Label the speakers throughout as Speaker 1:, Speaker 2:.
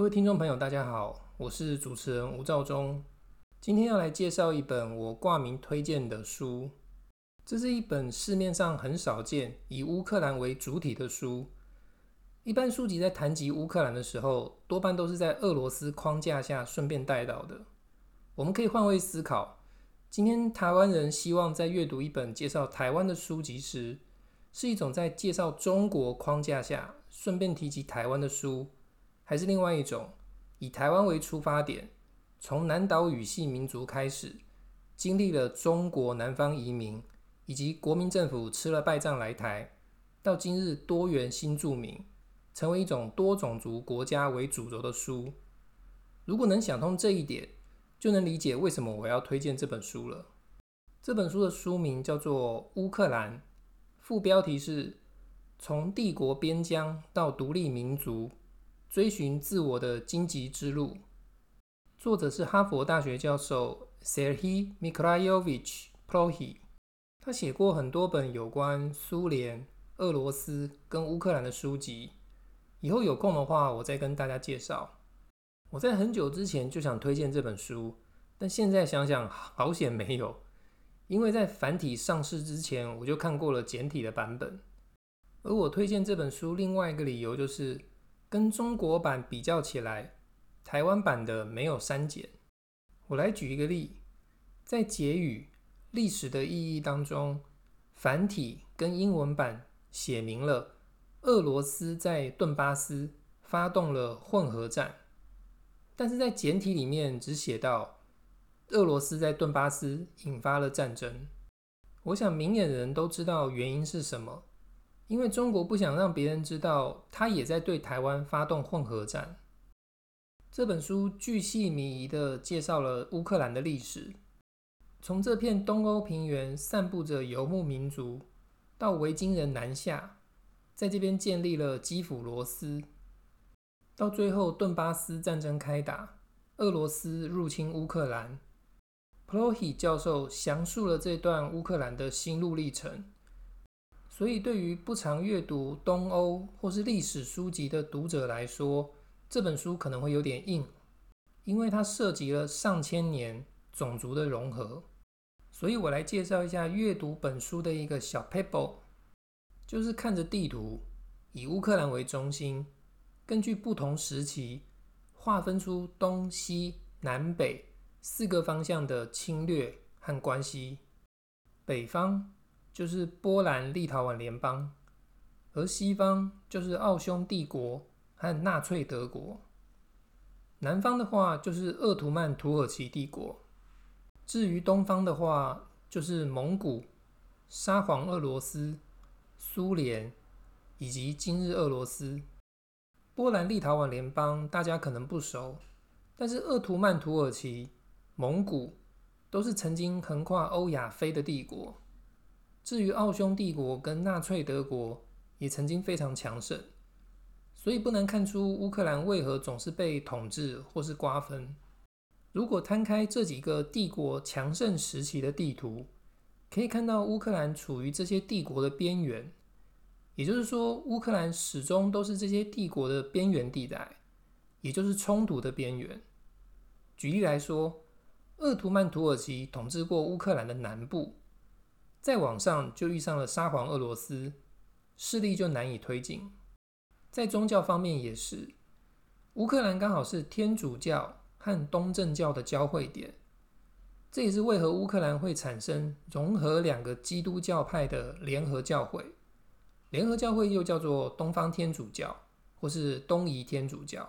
Speaker 1: 各位听众朋友，大家好，我是主持人吴兆忠。今天要来介绍一本我挂名推荐的书。这是一本市面上很少见以乌克兰为主体的书。一般书籍在谈及乌克兰的时候，多半都是在俄罗斯框架下顺便带到的。我们可以换位思考，今天台湾人希望在阅读一本介绍台湾的书籍时，是一种在介绍中国框架下顺便提及台湾的书。还是另外一种，以台湾为出发点，从南岛语系民族开始，经历了中国南方移民，以及国民政府吃了败仗来台，到今日多元新住民，成为一种多种族国家为主轴的书。如果能想通这一点，就能理解为什么我要推荐这本书了。这本书的书名叫做《乌克兰》，副标题是“从帝国边疆到独立民族”。追寻自我的荆棘之路，作者是哈佛大学教授 Serhiy Mykolaiovich Plokhy。他写过很多本有关苏联、俄罗斯跟乌克兰的书籍。以后有空的话，我再跟大家介绍。我在很久之前就想推荐这本书，但现在想想好险没有，因为在繁体上市之前，我就看过了简体的版本。而我推荐这本书另外一个理由就是。跟中国版比较起来，台湾版的没有删减。我来举一个例，在结语“历史的意义”当中，繁体跟英文版写明了俄罗斯在顿巴斯发动了混合战，但是在简体里面只写到俄罗斯在顿巴斯引发了战争。我想明眼人都知道原因是什么。因为中国不想让别人知道，他也在对台湾发动混合战。这本书巨细靡遗地介绍了乌克兰的历史，从这片东欧平原散布着游牧民族，到维京人南下，在这边建立了基辅罗斯，到最后顿巴斯战争开打，俄罗斯入侵乌克兰。Plohy 教授详述了这段乌克兰的心路历程。所以，对于不常阅读东欧或是历史书籍的读者来说，这本书可能会有点硬，因为它涉及了上千年种族的融合。所以我来介绍一下阅读本书的一个小撇步，就是看着地图，以乌克兰为中心，根据不同时期划分出东西南北四个方向的侵略和关系。北方。就是波兰立陶宛联邦，而西方就是奥匈帝国和纳粹德国。南方的话就是鄂图曼土耳其帝国。至于东方的话，就是蒙古、沙皇俄罗斯、苏联以及今日俄罗斯。波兰立陶宛联邦大家可能不熟，但是鄂图曼土耳其、蒙古都是曾经横跨欧亚非的帝国。至于奥匈帝国跟纳粹德国也曾经非常强盛，所以不难看出乌克兰为何总是被统治或是瓜分。如果摊开这几个帝国强盛时期的地图，可以看到乌克兰处于这些帝国的边缘，也就是说，乌克兰始终都是这些帝国的边缘地带，也就是冲突的边缘。举例来说，鄂图曼土耳其统治过乌克兰的南部。再往上就遇上了沙皇俄罗斯，势力就难以推进。在宗教方面也是，乌克兰刚好是天主教和东正教的交汇点，这也是为何乌克兰会产生融合两个基督教派的联合教会。联合教会又叫做东方天主教或是东仪天主教。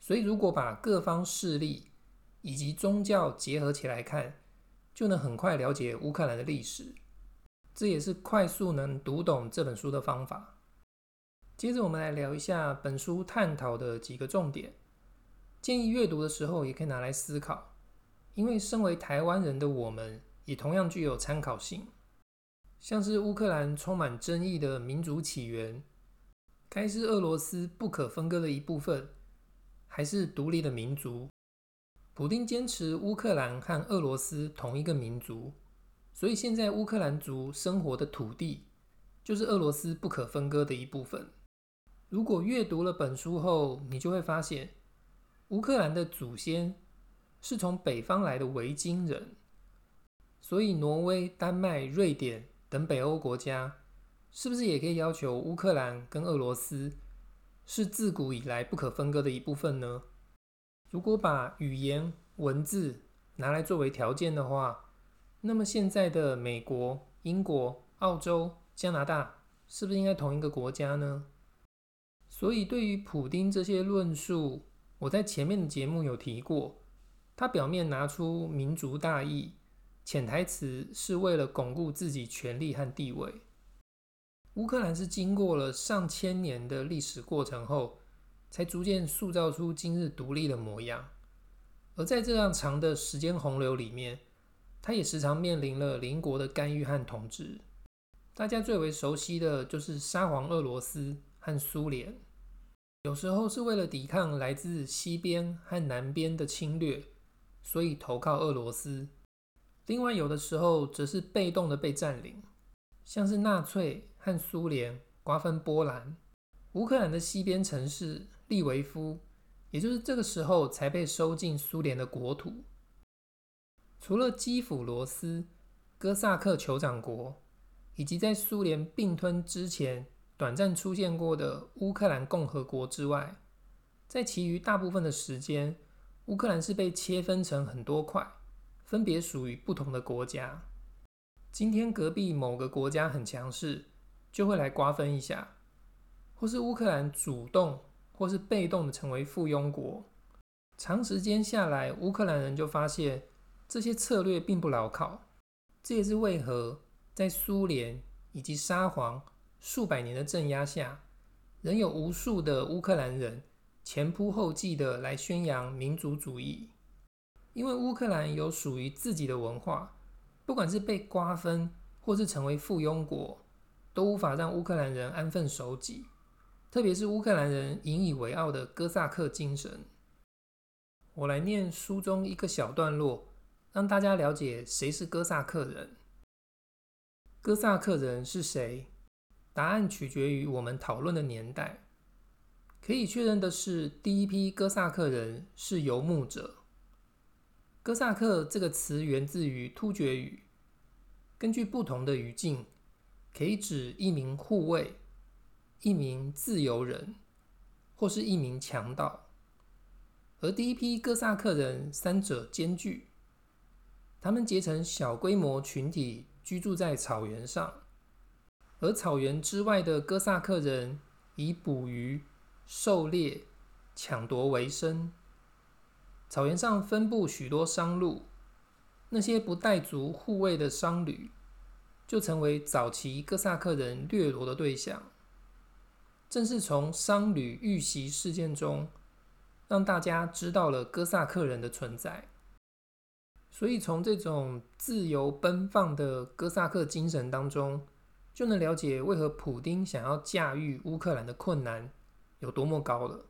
Speaker 1: 所以，如果把各方势力以及宗教结合起来看，就能很快了解乌克兰的历史，这也是快速能读懂这本书的方法。接着，我们来聊一下本书探讨的几个重点，建议阅读的时候也可以拿来思考，因为身为台湾人的我们，也同样具有参考性。像是乌克兰充满争议的民族起源，该是俄罗斯不可分割的一部分，还是独立的民族？普丁坚持乌克兰和俄罗斯同一个民族，所以现在乌克兰族生活的土地就是俄罗斯不可分割的一部分。如果阅读了本书后，你就会发现，乌克兰的祖先是从北方来的维京人，所以挪威、丹麦、瑞典等北欧国家，是不是也可以要求乌克兰跟俄罗斯是自古以来不可分割的一部分呢？如果把语言文字拿来作为条件的话，那么现在的美国、英国、澳洲、加拿大是不是应该同一个国家呢？所以对于普丁这些论述，我在前面的节目有提过，他表面拿出民族大义，潜台词是为了巩固自己权力和地位。乌克兰是经过了上千年的历史过程后，才逐渐塑造出今日独立的模样。而在这样长的时间洪流里面，他也时常面临了邻国的干预和统治。大家最为熟悉的就是沙皇俄罗斯和苏联，有时候是为了抵抗来自西边和南边的侵略，所以投靠俄罗斯；另外有的时候则是被动的被占领，像是纳粹。和苏联瓜分波兰，乌克兰的西边城市利维夫，也就是这个时候才被收进苏联的国土。除了基辅罗斯、哥萨克酋长国，以及在苏联并吞之前短暂出现过的乌克兰共和国之外，在其余大部分的时间，乌克兰是被切分成很多块，分别属于不同的国家。今天隔壁某个国家很强势。就会来瓜分一下，或是乌克兰主动或是被动的成为附庸国。长时间下来，乌克兰人就发现这些策略并不牢靠。这也是为何在苏联以及沙皇数百年的镇压下，仍有无数的乌克兰人前仆后继的来宣扬民族主义。因为乌克兰有属于自己的文化，不管是被瓜分或是成为附庸国。都无法让乌克兰人安分守己，特别是乌克兰人引以为傲的哥萨克精神。我来念书中一个小段落，让大家了解谁是哥萨克人。哥萨克人是谁？答案取决于我们讨论的年代。可以确认的是，第一批哥萨克人是游牧者。哥萨克这个词源自于突厥语，根据不同的语境。可以指一名护卫、一名自由人，或是一名强盗。而第一批哥萨克人三者兼具，他们结成小规模群体，居住在草原上。而草原之外的哥萨克人以捕鱼、狩猎、抢夺为生。草原上分布许多商路，那些不带足护卫的商旅。就成为早期哥萨克人掠夺的对象。正是从商旅遇袭事件中，让大家知道了哥萨克人的存在。所以，从这种自由奔放的哥萨克精神当中，就能了解为何普丁想要驾驭乌克兰的困难有多么高了。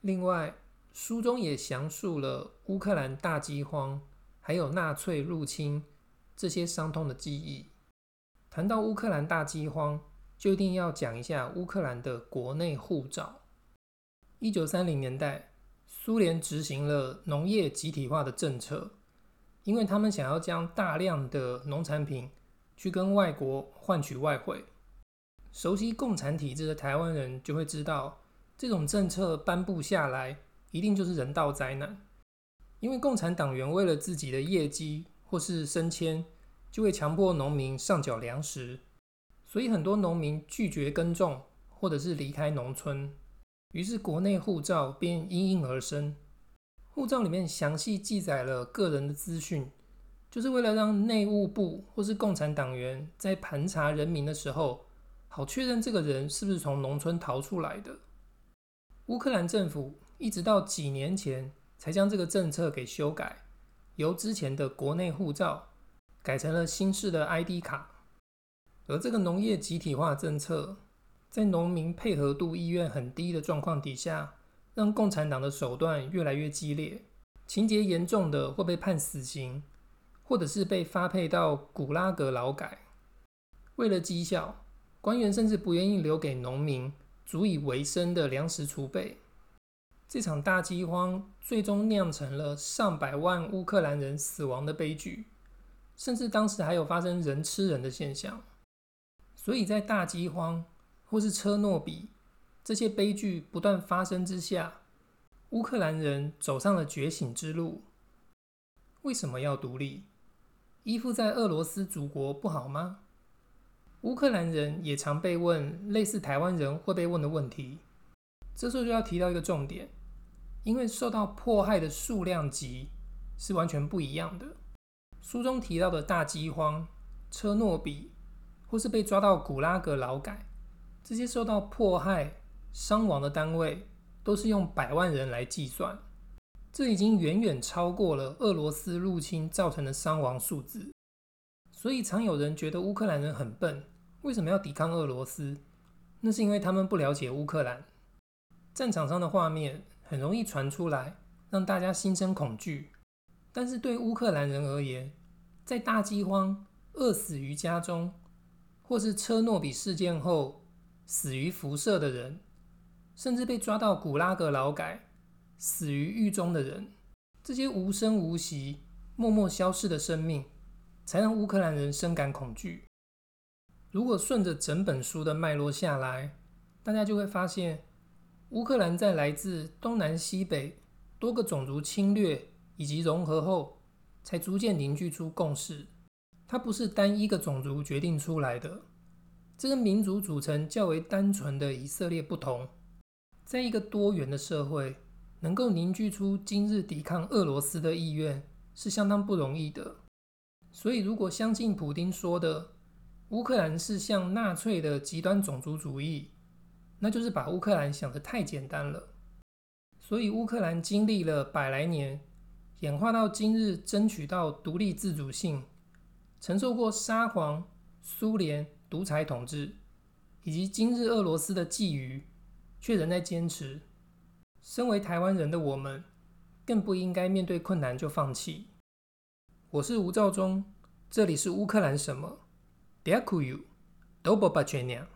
Speaker 1: 另外，书中也详述了乌克兰大饥荒，还有纳粹入侵。这些伤痛的记忆。谈到乌克兰大饥荒，就一定要讲一下乌克兰的国内护照。一九三零年代，苏联执行了农业集体化的政策，因为他们想要将大量的农产品去跟外国换取外汇。熟悉共产体制的台湾人就会知道，这种政策颁布下来，一定就是人道灾难，因为共产党员为了自己的业绩。或是升迁，就会强迫农民上缴粮食，所以很多农民拒绝耕种，或者是离开农村，于是国内护照便应运而生。护照里面详细记载了个人的资讯，就是为了让内务部或是共产党员在盘查人民的时候，好确认这个人是不是从农村逃出来的。乌克兰政府一直到几年前才将这个政策给修改。由之前的国内护照改成了新式的 ID 卡，而这个农业集体化政策，在农民配合度意愿很低的状况底下，让共产党的手段越来越激烈，情节严重的会被判死刑，或者是被发配到古拉格劳改。为了绩效，官员甚至不愿意留给农民足以维生的粮食储备。这场大饥荒最终酿成了上百万乌克兰人死亡的悲剧，甚至当时还有发生人吃人的现象。所以在大饥荒或是车诺比这些悲剧不断发生之下，乌克兰人走上了觉醒之路。为什么要独立？依附在俄罗斯祖国不好吗？乌克兰人也常被问类似台湾人会被问的问题。这时候就要提到一个重点，因为受到迫害的数量级是完全不一样的。书中提到的大饥荒、车诺比，或是被抓到古拉格劳改，这些受到迫害、伤亡的单位，都是用百万人来计算。这已经远远超过了俄罗斯入侵造成的伤亡数字，所以常有人觉得乌克兰人很笨，为什么要抵抗俄罗斯？那是因为他们不了解乌克兰。战场上的画面很容易传出来，让大家心生恐惧。但是对乌克兰人而言，在大饥荒、饿死于家中，或是车诺比事件后死于辐射的人，甚至被抓到古拉格劳改。死于狱中的人，这些无声无息、默默消逝的生命，才让乌克兰人深感恐惧。如果顺着整本书的脉络下来，大家就会发现，乌克兰在来自东南西北多个种族侵略以及融合后，才逐渐凝聚出共识。它不是单一个种族决定出来的，这跟民族组成较为单纯的以色列不同，在一个多元的社会。能够凝聚出今日抵抗俄罗斯的意愿是相当不容易的。所以，如果相信普丁说的乌克兰是像纳粹的极端种族主义，那就是把乌克兰想得太简单了。所以，乌克兰经历了百来年，演化到今日争取到独立自主性，承受过沙皇、苏联独裁统治，以及今日俄罗斯的觊觎，却仍在坚持。身为台湾人的我们，更不应该面对困难就放弃。我是吴兆忠，这里是乌克兰什么？Дякую, до побачення